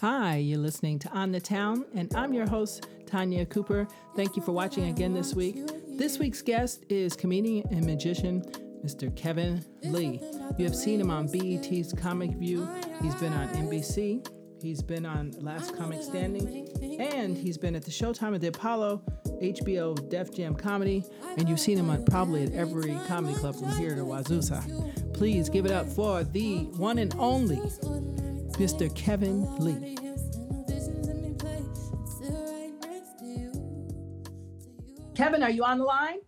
Hi, you're listening to On the Town, and I'm your host, Tanya Cooper. Thank you for watching again this week. This week's guest is comedian and magician, Mr. Kevin Lee. You have seen him on BET's Comic View, he's been on NBC, he's been on Last Comic Standing, and he's been at the Showtime at the Apollo, HBO Def Jam Comedy, and you've seen him on probably at every comedy club from here to Wazoosa. Please give it up for the one and only Mr. Kevin Lee. Kevin, are you on the line?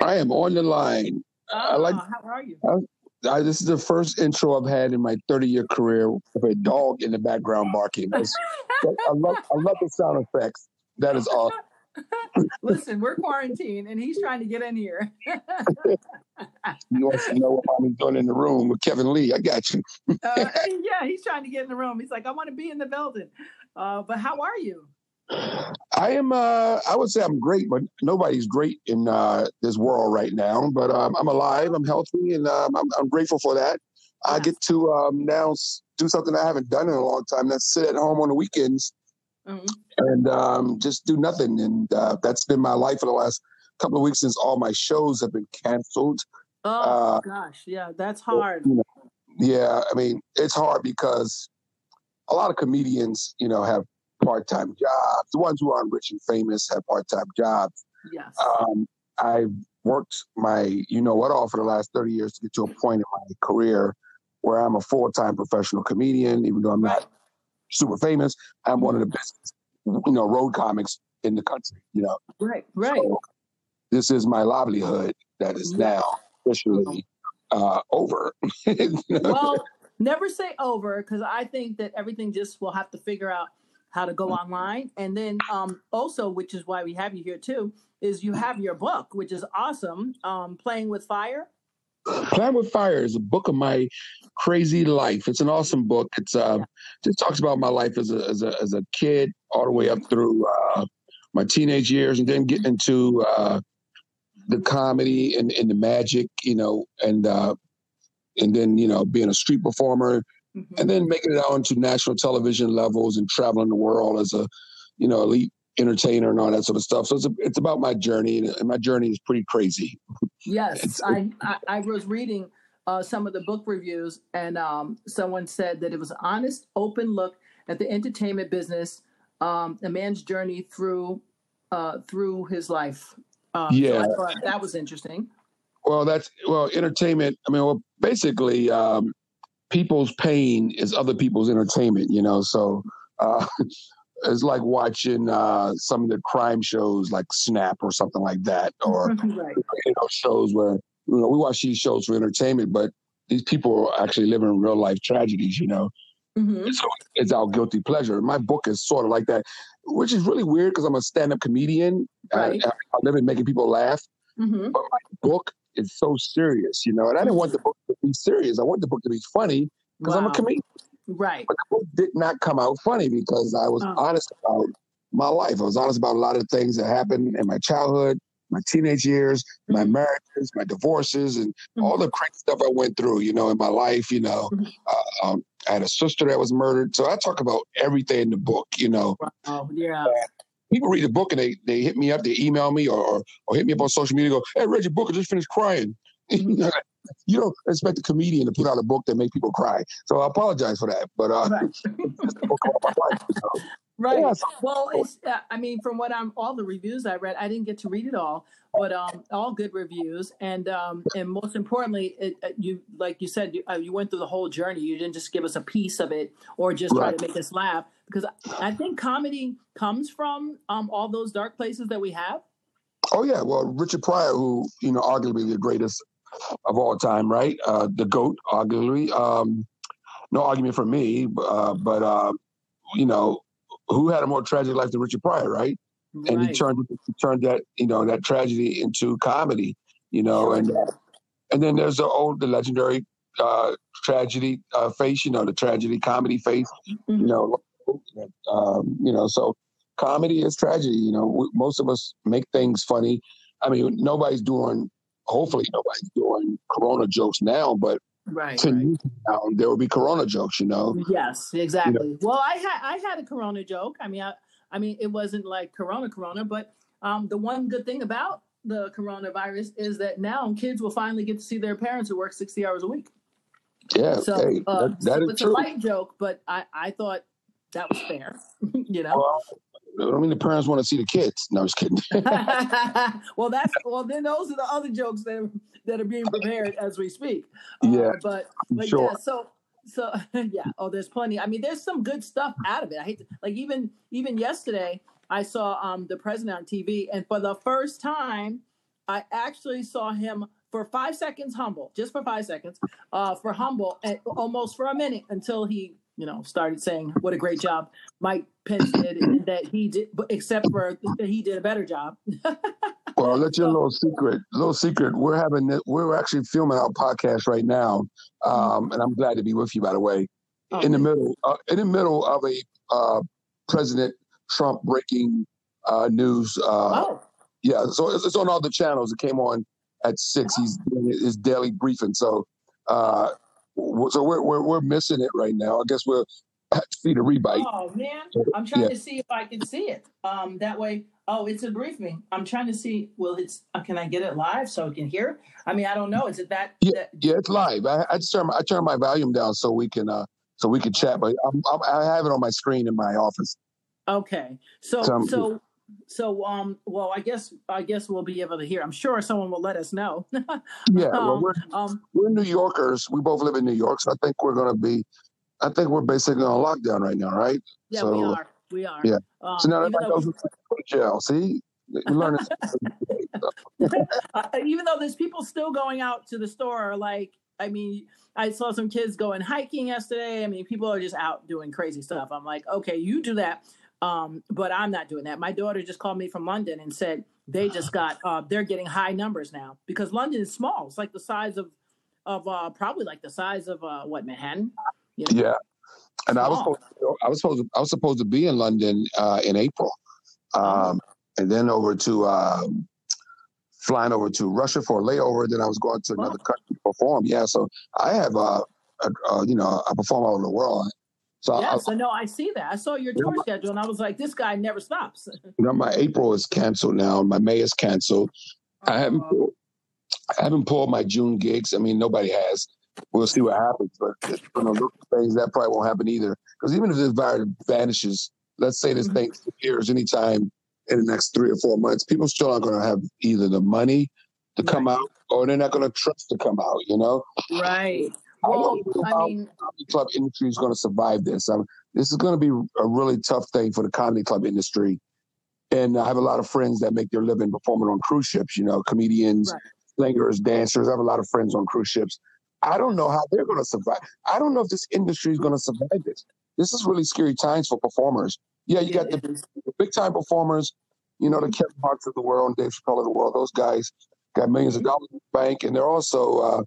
I am on the line. Oh, I like, oh, how are you? I, I, this is the first intro I've had in my 30 year career with a dog in the background barking. I love, I love the sound effects. That is awesome. Listen, we're quarantined and he's trying to get in here. you want to know what I'm doing in the room with Kevin Lee? I got you. uh, yeah, he's trying to get in the room. He's like, I want to be in the building. Uh, but how are you? I am. Uh, I would say I'm great, but nobody's great in uh, this world right now. But um, I'm alive. I'm healthy, and um, I'm, I'm, grateful for that. Yes. I get to um, now do something I haven't done in a long time. That's sit at home on the weekends mm-hmm. and um, just do nothing. And uh, that's been my life for the last couple of weeks since all my shows have been canceled. Oh uh, gosh, yeah, that's hard. You know, yeah, I mean, it's hard because a lot of comedians, you know, have part-time jobs. The ones who aren't rich and famous have part-time jobs. Yes. Um, I've worked my, you know what, all for the last 30 years to get to a point in my career where I'm a full-time professional comedian, even though I'm right. not super famous. I'm one of the mm-hmm. best, you know, road comics in the country. You know, right, right. So this is my livelihood that is now officially uh, over. well, never say over because I think that everything just will have to figure out how to go mm-hmm. online, and then um, also, which is why we have you here too, is you have your book, which is awesome, um, playing with fire. Playing with Fire is a book of my crazy life. It's an awesome book. It's uh, just talks about my life as a as a as a kid, all the way up through uh, my teenage years, and then getting into uh, the comedy and, and the magic, you know, and uh, and then you know being a street performer, mm-hmm. and then making it out to national television levels and traveling the world as a you know elite entertainer and all that sort of stuff. So it's a, it's about my journey, and my journey is pretty crazy. Yes, I, I, I was reading uh, some of the book reviews, and um, someone said that it was an honest, open look at the entertainment business, um, a man's journey through uh, through his life. Um, yeah, so that was interesting. Well, that's well, entertainment. I mean, well, basically, um, people's pain is other people's entertainment. You know, so. Uh, it's like watching uh, some of the crime shows like Snap or something like that, or right. you know shows where you know we watch these shows for entertainment, but these people are actually living real life tragedies. You know, mm-hmm. so it's our guilty pleasure. My book is sort of like that, which is really weird because I'm a stand up comedian. Right. I, I, live in making people laugh, mm-hmm. but my book is so serious. You know, and I didn't want the book to be serious. I want the book to be funny because wow. I'm a comedian. Right. But the book did not come out funny because I was oh. honest about my life. I was honest about a lot of things that happened in my childhood, my teenage years, mm-hmm. my marriages, my divorces, and mm-hmm. all the crazy stuff I went through, you know, in my life. You know, mm-hmm. uh, um, I had a sister that was murdered. So I talk about everything in the book, you know. Wow. Yeah. people read the book and they, they hit me up, they email me or, or, or hit me up on social media, go, hey, I read your book, I just finished crying. You don't expect a comedian to put out a book that make people cry. So I apologize for that. But uh, right. Right. Yeah. Well, it's, uh, I mean, from what I'm, all the reviews I read, I didn't get to read it all, but um, all good reviews, and um, and most importantly, it, uh, you like you said, you, uh, you went through the whole journey. You didn't just give us a piece of it or just right. try to make us laugh, because I think comedy comes from um, all those dark places that we have. Oh yeah, well, Richard Pryor, who you know, arguably the greatest of all time, right? Uh, the goat, arguably. Um, no argument for me, uh, but uh, you know, who had a more tragic life than Richard Pryor, right? right. And he turned he turned that you know that tragedy into comedy, you know, and and then there's the old the legendary uh, tragedy uh, face, you know, the tragedy comedy face, mm-hmm. you know, um, you know, so comedy is tragedy. You know, we, most of us make things funny. I mean, nobody's doing hopefully nobody's doing corona jokes now, but right, 10 right. years now, there will be Corona jokes, you know? Yes, exactly. You know? Well, I had I had a Corona joke. I mean, I, I mean, it wasn't like Corona Corona, but um, the one good thing about the coronavirus is that now kids will finally get to see their parents who work 60 hours a week. Yeah, so, hey, uh, that, that so is it's true. a light joke, but I, I thought that was fair. you know. Well, I don't mean, the parents want to see the kids. No, I was kidding. well, that's well. Then those are the other jokes that are, that are being prepared as we speak. Yeah, uh, but but sure. yeah. So so yeah. Oh, there's plenty. I mean, there's some good stuff out of it. I hate to, like even even yesterday I saw um the president on TV, and for the first time, I actually saw him for five seconds humble, just for five seconds, uh, for humble, and almost for a minute until he you know, started saying what a great job Mike Pence did, and that he did, except for that he did a better job. well, I'll let you know a little secret. Little secret. We're having we're actually filming our podcast right now, um, and I'm glad to be with you. By the way, oh, in the middle, uh, in the middle of a uh, President Trump breaking uh, news. oh. Yeah, so it's, it's, on all the channels. It came on at six. He's doing his daily briefing. So uh, so we're, we're we're missing it right now. I guess we'll have to feed a rebite. Oh man, I'm trying yeah. to see if I can see it. Um, that way. Oh, it's a briefing. I'm trying to see. Well, it's. Uh, can I get it live so I can hear? I mean, I don't know. Is it that? Yeah, that... yeah, it's live. I, I just turn my, I turn my volume down so we can uh so we can chat. But I'm, I'm, i have it on my screen in my office. Okay, so so. so so um well i guess i guess we'll be able to hear. I'm sure someone will let us know. Yeah well, we're, um, we're new yorkers. We both live in new york so i think we're going to be i think we're basically on lockdown right now right? Yeah so, we are. We are. Yeah. Um, so now everybody goes to jail see? We learn uh, even though there's people still going out to the store like i mean I saw some kids going hiking yesterday. I mean, people are just out doing crazy stuff. I'm like, okay, you do that. Um, but I'm not doing that. My daughter just called me from London and said they just got uh, they're getting high numbers now because London is small. It's like the size of of uh, probably like the size of uh, what Manhattan. You know? Yeah, and small. I was supposed to, I was supposed to, I was supposed to be in London uh, in April, um, oh. and then over to um, flying over to Russia for a layover. Then I was going to another country to perform. Yeah, so I have uh, a, a, you know I perform all over the world. So yeah, I, so no, I see that. I saw your tour my, schedule, and I was like, this guy never stops. you know, my April is canceled now. My May is canceled. I haven't pulled, I haven't pulled my June gigs. I mean, nobody has. We'll see what happens, but you know, things that probably won't happen either. Because even if this virus vanishes, let's say this mm-hmm. thing appears anytime in the next three or four months, people still aren't going to have either the money to come out or they're not going to trust to come out. You know, right. Well, I, I mean, comedy club industry is going to survive this. I mean, this is going to be a really tough thing for the comedy club industry. And I have a lot of friends that make their living performing on cruise ships. You know, comedians, right. singers, dancers. I have a lot of friends on cruise ships. I don't know how they're going to survive. I don't know if this industry is going to survive this. This is really scary times for performers. Yeah, you got the, the big time performers. You know, the Kevin Hart's of the world and Dave Chappelle of the world. Those guys got 1000000s of mm-hmm. dollars in the bank, and they're also uh,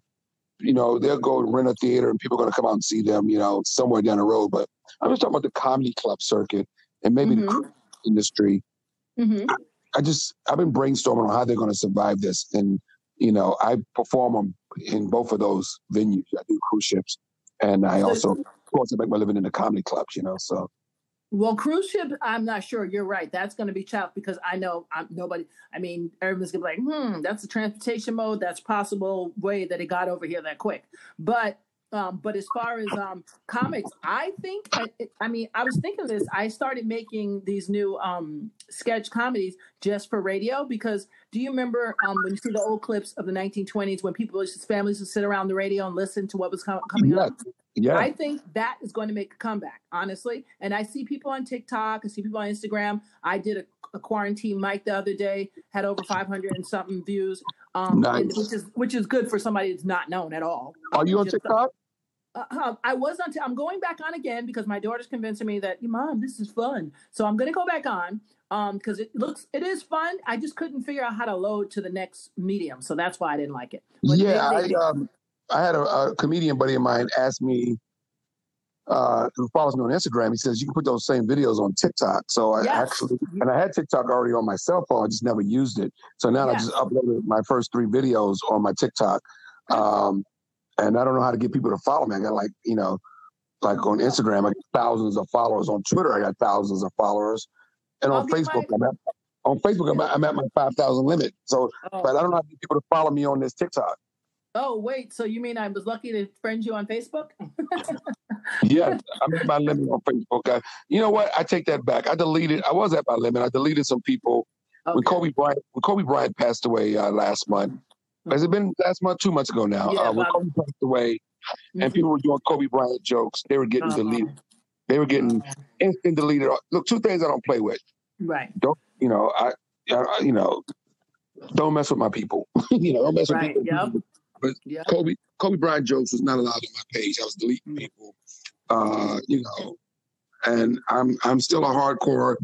you know, they'll go rent a theater and people are going to come out and see them, you know, somewhere down the road. But I'm just talking about the comedy club circuit and maybe mm-hmm. the industry. Mm-hmm. I, I, just, I've been brainstorming on how they're going to survive this. And, you know, I perform them in both of those venues. I do cruise ships. And I also, of course, I make my living in the comedy clubs, you know, so. Well, cruise ship, I'm not sure. You're right. That's going to be tough because I know I'm nobody. I mean, everyone's going to be like, hmm, that's a transportation mode. That's possible way that it got over here that quick. But um, but as far as um, comics, I think I, I, mean I was thinking this. I started making these new um, sketch comedies just for radio because do you remember um, when you see the old clips of the 1920s when people, just families would sit around the radio and listen to what was com- coming yeah. on? Yeah. I think that is going to make a comeback, honestly. And I see people on TikTok, I see people on Instagram. I did a, a quarantine mic the other day, had over 500 and something views, um, nice. which is which is good for somebody that's not known at all. Are you on Just, TikTok? Uh, uh, I was on. T- I'm going back on again because my daughter's convincing me that, mom, this is fun. So I'm going to go back on because um, it looks it is fun. I just couldn't figure out how to load to the next medium, so that's why I didn't like it. But yeah, they, they, I, um, I had a, a, comedian buddy of mine ask me, uh, who follows me on Instagram. He says you can put those same videos on TikTok. So I yes. actually, and I had TikTok already on my cell phone. I just never used it. So now. I just uploaded my first three videos on my TikTok. Um, and I don't know how to get people to follow me. I got like you know, like on Instagram, I got thousands of followers. On Twitter, I got thousands of followers, and on Facebook, I'm at, on Facebook, I'm at, I'm at my five thousand limit. So, oh. but I don't know how to get people to follow me on this TikTok. Oh wait, so you mean I was lucky to friend you on Facebook? yeah, I'm at my limit on Facebook. I, you know what? I take that back. I deleted. I was at my limit. I deleted some people okay. when Kobe Bryant when Kobe Bryant passed away uh, last month. Has it been last month? Two months ago now. Yeah, uh, when Kobe passed away, mm-hmm. and people were doing Kobe Bryant jokes, they were getting uh-huh. deleted. They were getting uh-huh. instant deleted. Look, two things I don't play with. Right. Don't you know? I, I you know, don't mess with my people. you know, don't mess right. with people. Yep. But yep. Kobe Kobe Bryant jokes was not allowed on my page. I was deleting mm. people. Uh, you know, and I'm I'm still a hardcore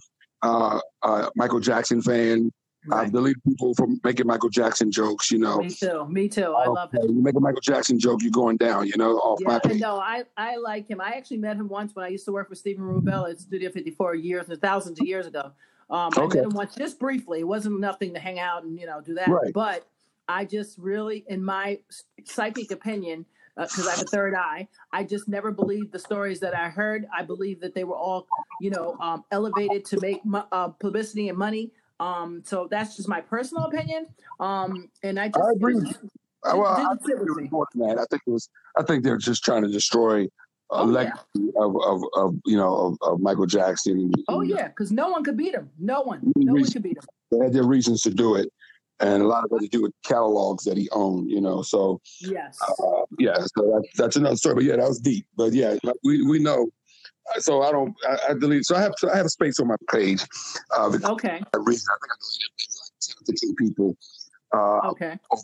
uh, uh, Michael Jackson fan. Right. I've deleted people from making Michael Jackson jokes. You know, me too. Me too. I love it. You make a Michael Jackson joke, you're going down. You know, off yeah, my page. No, I I like him. I actually met him once when I used to work for Stephen Rubell at Studio 54 years and thousands of years ago. Um, okay. I met him once just briefly. It wasn't nothing to hang out and you know do that, right. but I just really, in my psychic opinion, because uh, I have a third eye, I just never believed the stories that I heard. I believe that they were all, you know, um, elevated to make uh, publicity and money. Um, so that's just my personal opinion. Um, and I just I agree. Did, well, I think, that. I think it was. I think they're just trying to destroy a oh, legacy yeah. of, of, of, you know of, of Michael Jackson. Oh yeah, because no one could beat him. No one. No one could beat him. They had their reasons to do it and a lot of it to do with catalogs that he owned, you know. So yes, uh, yeah. So that, that's another story. But yeah, that was deep. But yeah, we we know. So I don't. I, I delete. So I have. So I have a space on my page. Uh, okay. I reason I think I deleted maybe like ten or fifteen people. Uh, okay. Over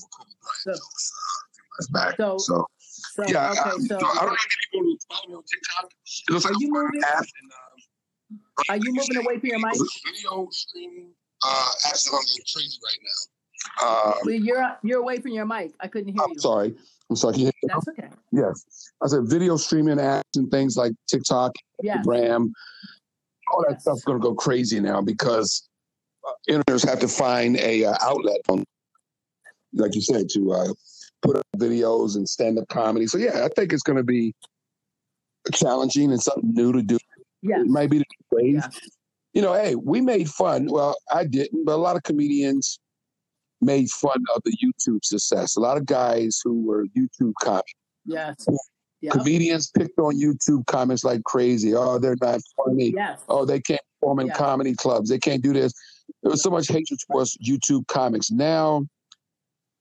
so, uh, back. So, so, so yeah. Okay, I, so, so I don't need people to follow me on TikTok. It looks are like you moving? And, um, are you moving away from your mic? Video streaming uh, actually I'm crazy right now. Um, well, you're you're away from your mic. I couldn't hear I'm you. Sorry. I'm sorry. Can That's okay. Yes. I said video streaming apps and things like TikTok, yes. Instagram, all that yes. stuff's going to go crazy now because uh, interns have to find a uh, outlet on, like you said, to uh, put up videos and stand up comedy. So yeah, I think it's going to be challenging and something new to do. Yeah, it might be the ways. You know, hey, we made fun. Well, I didn't, but a lot of comedians made fun of the YouTube success. A lot of guys who were YouTube comics. Yes. Yep. Comedians picked on YouTube comments like crazy. Oh, they're not funny. Yes. Oh, they can't perform in comedy clubs. They can't do this. There was so much hatred towards YouTube comics. Now,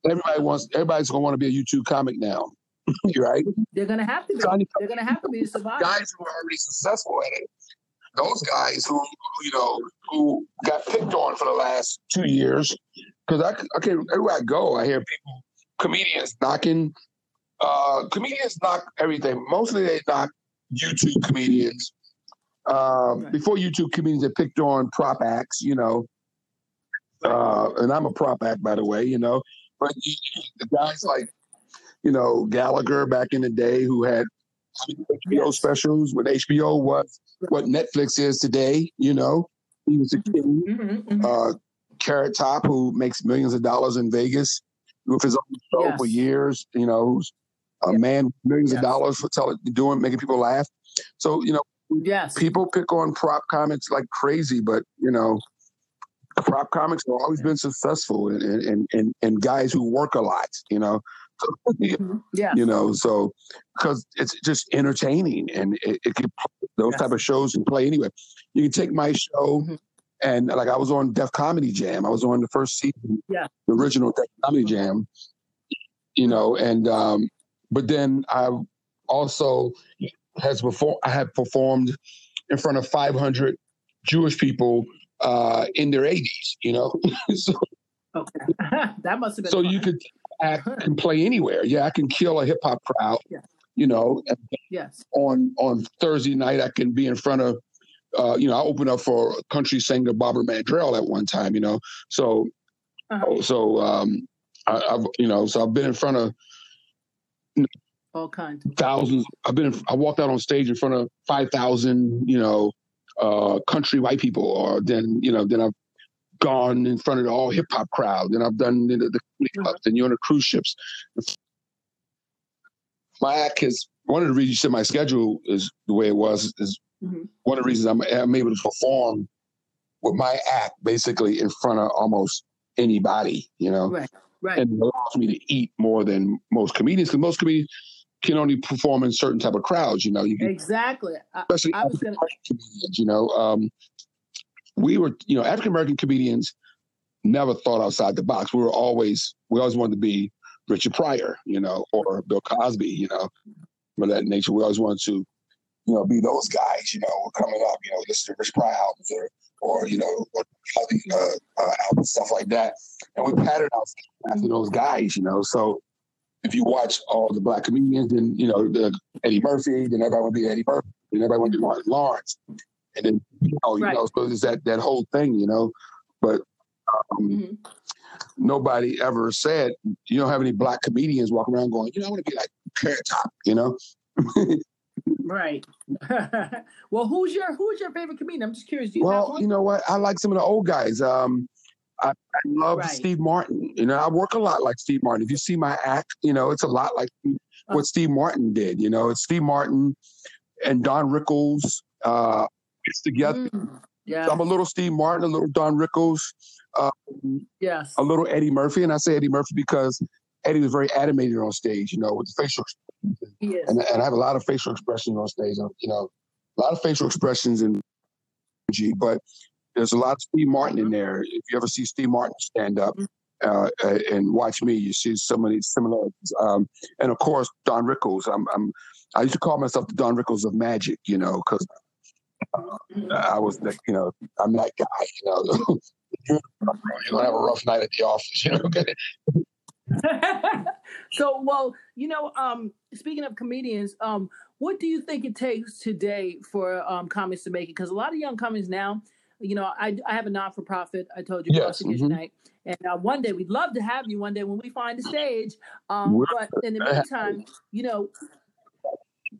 everybody wants. Everybody's gonna want to be a YouTube comic now. right? They're gonna have to be. They're gonna have to be to survive. Guys who are already successful at it. Those guys who you know who got picked on for the last two years because I, I can everywhere I go, I hear people, comedians knocking. Uh, comedians knock everything. Mostly they knock YouTube comedians. Uh, right. Before YouTube comedians, they picked on prop acts, you know. Uh, and I'm a prop act, by the way, you know. But you, the guys like, you know, Gallagher back in the day who had HBO specials when HBO was what Netflix is today, you know. He was a king. Mm-hmm, mm-hmm. Uh, Carrot Top, who makes millions of dollars in Vegas with his own show yes. for years, you know, who's a yes. man millions yes. of dollars for telling, doing, making people laugh. So, you know, yes. people pick on prop comics like crazy, but, you know, prop comics have always been successful and, and, and, and guys who work a lot, you know. mm-hmm. Yeah. You know, so because it's just entertaining and it, it can those yes. type of shows can play anyway. You can take my show mm-hmm and like I was on Def Comedy Jam. I was on the first season, yeah, the original Def Comedy Jam. You know, and um, but then I also has before I have performed in front of 500 Jewish people uh, in their 80s. You know, so okay, that must have been. So fun. you could act and play anywhere. Yeah, I can kill a hip hop crowd. Yeah. You know, yes. On on Thursday night, I can be in front of uh, you know, I opened up for country singer Barbara Mandrell at one time, you know. So, uh-huh. so um, I, have you know, so I've been in front of all kinds, thousands. I've been, in, I walked out on stage in front of five thousand, you know, uh, country white people, or then, you know, then I've gone in front of the all hip hop crowd, then I've done the, the uh-huh. clubs, and you're on the cruise ships. my act is one of the reasons you said my schedule is the way it was is mm-hmm. one of the reasons I'm, I'm able to perform with my act basically in front of almost anybody, you know. Right. Right. And it allows me to eat more than most comedians because most comedians can only perform in certain type of crowds, you know. You can, exactly. Especially I, I was gonna... comedians, you know. Um, we were, you know, African American comedians never thought outside the box. We were always, we always wanted to be Richard Pryor, you know, or Bill Cosby, you know, of that nature. We always wanted to, you know, be those guys, you know, coming up, you know, listen to Rich Pryor albums or or you know, or uh, uh, albums, stuff like that. And we patterned after those guys, you know. So if you watch all the black comedians, then you know the Eddie Murphy, then everybody would be Eddie Murphy, then everybody would be Martin Lawrence, and then you know, right. you know, so it's that that whole thing, you know. But um, mm-hmm. nobody ever said you don't have any black comedians walking around going, you know, I want to be like Carrot Top, you know. Right. well, who's your who's your favorite comedian? I'm just curious. You well, you know what? I like some of the old guys. Um, I, I love right. Steve Martin. You know, I work a lot like Steve Martin. If you see my act, you know, it's a lot like oh. what Steve Martin did. You know, it's Steve Martin and Don Rickles. Uh, it's together. Mm, yeah. I'm a little Steve Martin, a little Don Rickles. Um, yes. A little Eddie Murphy, and I say Eddie Murphy because Eddie was very animated on stage, you know, with the facial. Yes. And, and I have a lot of facial expressions on stage, you know, a lot of facial expressions and but there's a lot of Steve Martin in there. If you ever see Steve Martin stand up mm-hmm. uh, and watch me, you see some of these similarities. Um, and of course, Don Rickles. I'm, I'm, i used to call myself the Don Rickles of magic, you know, because uh, I was, the, you know, I'm that guy, you know. You're gonna have a rough night at the office, you know. so, well, you know, um, speaking of comedians, um, what do you think it takes today for um, comics to make it? Because a lot of young comics now, you know, I, I have a non for profit. I told you yes, mm-hmm. night, and uh, one day we'd love to have you. One day when we find a stage, um, but in the meantime, you know,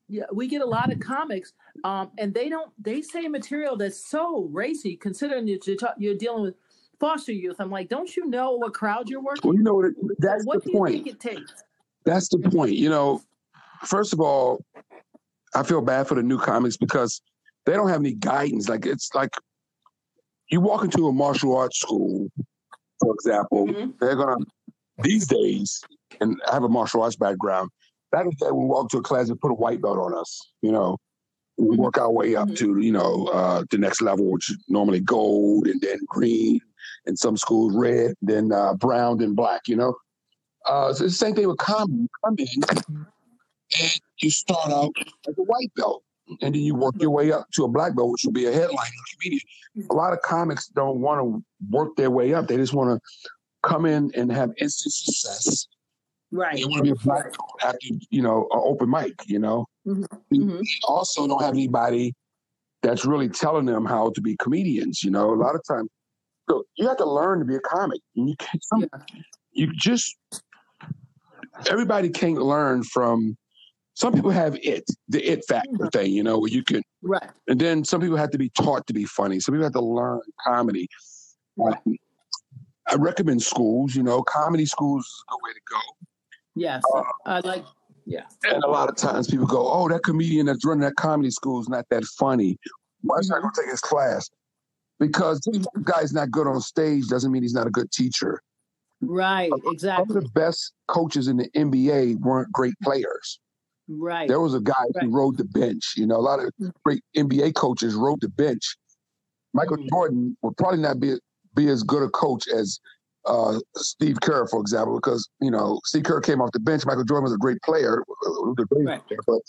yeah, we get a lot of comics, um, and they don't. They say material that's so racy, considering that you're, you're dealing with foster youth. I'm like, don't you know what crowd you're working? Well, you know what that's what the point. it takes? That's the point. You know, first of all, I feel bad for the new comics because they don't have any guidance. Like it's like you walk into a martial arts school, for example, mm-hmm. they're gonna these days, and I have a martial arts background. Back in the day, we walk to a class and put a white belt on us. You know, we mm-hmm. work our way up mm-hmm. to you know uh, the next level, which is normally gold and then green in some schools red, then uh, brown, then black. You know, uh, so it's the same thing with comedy. Come in and you start out as a white belt, and then you work your way up to a black belt, which will be a headline comedian. A lot of comics don't want to work their way up; they just want to come in and have instant success. Right. They want to be a black belt after you know an open mic. You know. Mm-hmm. mm-hmm. also don't have anybody that's really telling them how to be comedians. You know, a lot of times so you have to learn to be a comic. And You can some, yeah. you just everybody can't learn from some people have it, the it factor mm-hmm. thing, you know, where you can right. And then some people have to be taught to be funny. Some people have to learn comedy. Right. Um, I recommend schools, you know, comedy schools is a good way to go. Yes. Uh, I like yeah. And a lot of times people go, Oh, that comedian that's running that comedy school is not that funny. Why should I go take his class? Because this guy's not good on stage doesn't mean he's not a good teacher. Right, exactly. Some of the best coaches in the NBA weren't great players. Right. There was a guy right. who rode the bench. You know, a lot of mm. great NBA coaches rode the bench. Michael mm-hmm. Jordan would probably not be be as good a coach as uh, Steve Kerr, for example, because you know Steve Kerr came off the bench. Michael Jordan was a great player, great right. player, but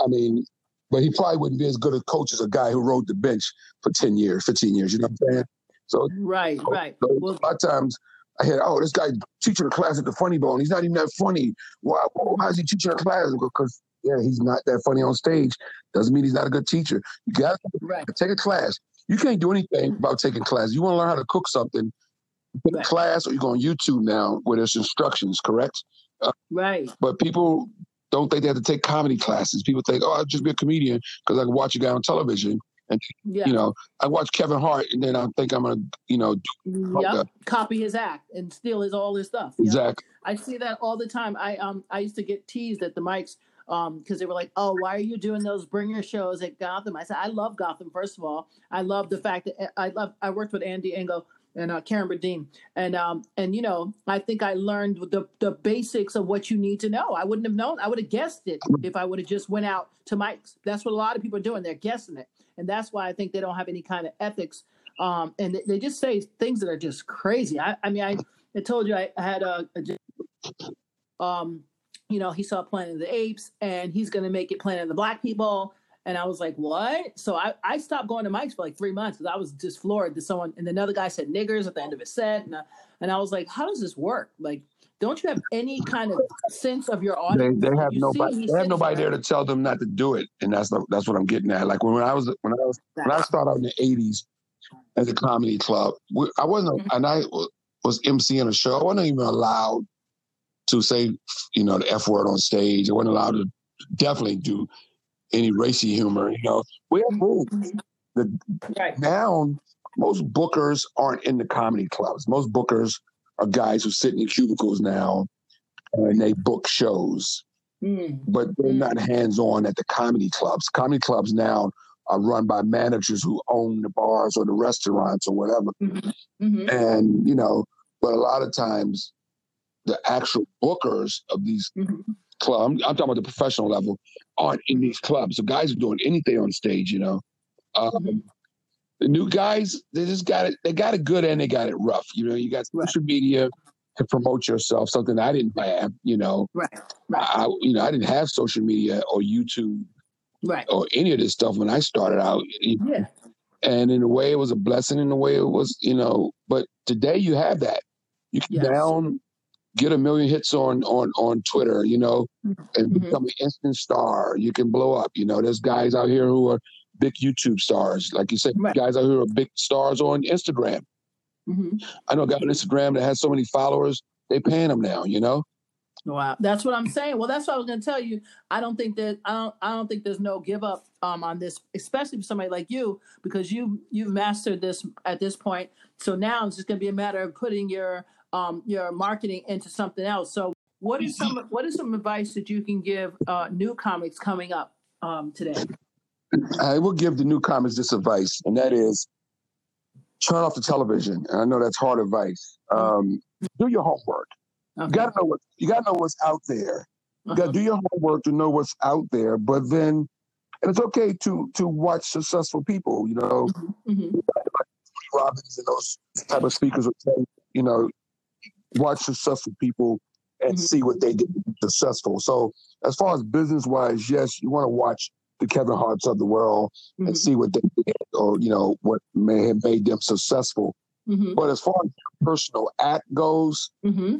I mean, but he probably wouldn't be as good a coach as a guy who rode the bench for 10 years, 15 years. You know what I'm saying? So, right, so, right. So well, a lot of times I hear, oh, this guy teaching a class at the Funny Bone. He's not even that funny. Why, why is he teaching a class? Because, yeah, he's not that funny on stage. Doesn't mean he's not a good teacher. You got to right. take a class. You can't do anything about taking class. You want to learn how to cook something, take right. a class, or you go on YouTube now where there's instructions, correct? Uh, right. But people don't think they have to take comedy classes. People think, oh, I'll just be a comedian because I can watch a guy on television. And, yeah. you know, I watch Kevin Hart and then I think I'm going to, you know, yep. copy his act and steal his all his stuff. Exactly. I see that all the time. I um I used to get teased at the mics um because they were like oh why are you doing those bringer shows at gotham i said i love gotham first of all i love the fact that i love i worked with andy engel and uh, Karen Bradine. And um, and you know, I think I learned the the basics of what you need to know. I wouldn't have known. I would have guessed it if I would have just went out to mics. That's what a lot of people are doing. They're guessing it, and that's why I think they don't have any kind of ethics. Um, and they, they just say things that are just crazy. I, I mean, I, I told you I, I had a, a um, you know, he saw Planet of the Apes, and he's going to make it Planet of the Black People and I was like, what? So I, I stopped going to mics for like three months because I was just floored that someone, and another guy said niggers at the end of his set. And I, and I was like, how does this work? Like, don't you have any kind of sense of your audience? They, they have nobody. They have nobody there to tell them not to do it, and that's the, that's what I'm getting at. Like when, when I was when I was when I started out in the '80s as a comedy club, we, I wasn't, mm-hmm. and I was emceeing a show. I wasn't even allowed to say, you know, the f word on stage. I wasn't allowed to definitely do any racy humor. You know, we have moved. The, right. Now, most bookers aren't in the comedy clubs. Most bookers are guys who sit in cubicles now and they book shows, mm. but they're mm. not hands on at the comedy clubs. Comedy clubs now are run by managers who own the bars or the restaurants or whatever. Mm-hmm. Mm-hmm. And, you know, but a lot of times the actual bookers of these mm-hmm club. I'm, I'm, talking about the professional level aren't in these clubs. The guys are doing anything on stage, you know. Um. The new guys, they just got it. They got it good and they got it rough. You know, you got social media to promote yourself, something I didn't have. You know, right, right. I, you know, I didn't have social media or YouTube, right, or any of this stuff when I started out. Yeah. And in a way, it was a blessing. In a way, it was, you know. But today, you have that. You can yes. down get a million hits on on on Twitter, you know, and mm-hmm. become an instant star. You can blow up. You know, there's guys out here who are big YouTube stars, like you said, right. guys out here who are big stars on Instagram. Mm-hmm. I know a guy on Instagram that has so many followers, they paying him now. You know. Wow, that's what I'm saying. Well, that's what I was going to tell you. I don't think that I don't I don't think there's no give up um, on this, especially for somebody like you, because you you've mastered this at this point. So now it's just going to be a matter of putting your um, your marketing into something else. So, what is some what is some advice that you can give uh, new comics coming up um, today? I will give the new comics this advice, and that is turn off the television. And I know that's hard advice. Um, do your homework. Okay. You gotta know what you gotta know what's out there. You gotta uh-huh. do your homework to know what's out there. But then, and it's okay to to watch successful people. You know, mm-hmm. mm-hmm. Robbins and those type of speakers say, you know, watch successful people and mm-hmm. see what they did successful. So as far as business wise, yes, you want to watch the Kevin Harts of the world mm-hmm. and see what they did or, you know, what may have made them successful. Mm-hmm. But as far as personal act goes, mm-hmm.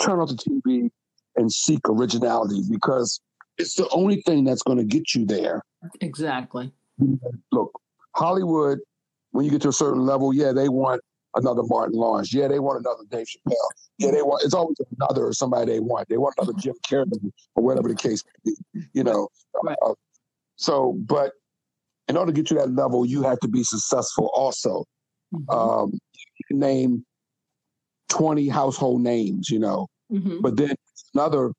turn off the TV and seek originality because it's the only thing that's going to get you there. Exactly. Look, Hollywood, when you get to a certain level, yeah, they want another Martin Lawrence. Yeah, they want another Dave Chappelle. Yeah, they want it's always another or somebody they want. They want another Jim Carrey or whatever the case may be. You know. Right. Uh, so, but in order to get to that level, you have to be successful also. Mm-hmm. Um, name 20 household names, you know, mm-hmm. but then another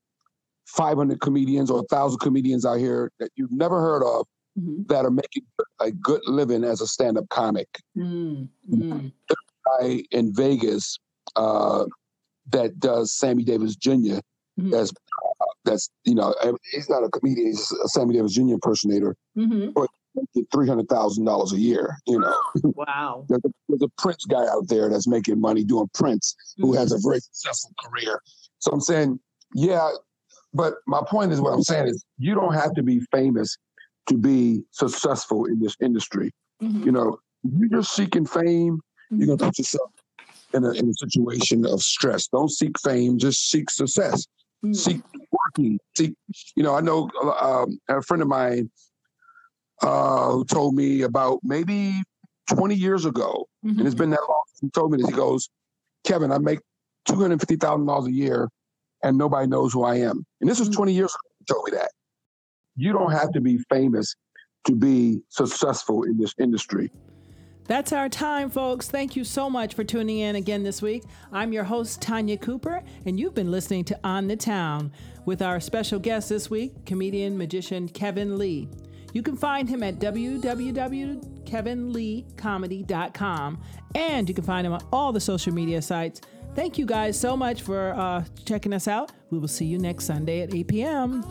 500 comedians or 1,000 comedians out here that you've never heard of mm-hmm. that are making a good living as a stand up comic. Mm-hmm guy in Vegas uh, that does Sammy Davis junior mm-hmm. That's uh, that's you know he's not a comedian. He's a Sammy Davis Jr. impersonator, mm-hmm. but three hundred thousand dollars a year. You know, wow. there's, a, there's, a, Prince guy out there that's making money doing Prince, mm-hmm. who has a very successful career. So I'm saying, yeah, but my point is, what I'm saying is, you don't have to be famous to be successful in this industry. Mm-hmm. You know, you're just seeking fame you're gonna put yourself in a, in a situation of stress. Don't seek fame, just seek success. Mm. Seek working. Seek, you know, I know um, a friend of mine uh, who told me about maybe 20 years ago, mm-hmm. and it's been that long. He told me this. He goes, Kevin, I make $250,000 a year and nobody knows who I am. And this was mm. 20 years ago. He told me that. You don't have to be famous to be successful in this industry. That's our time, folks. Thank you so much for tuning in again this week. I'm your host, Tanya Cooper, and you've been listening to On the Town with our special guest this week, comedian magician Kevin Lee. You can find him at www.kevinleecomedy.com and you can find him on all the social media sites. Thank you guys so much for uh, checking us out. We will see you next Sunday at 8 p.m.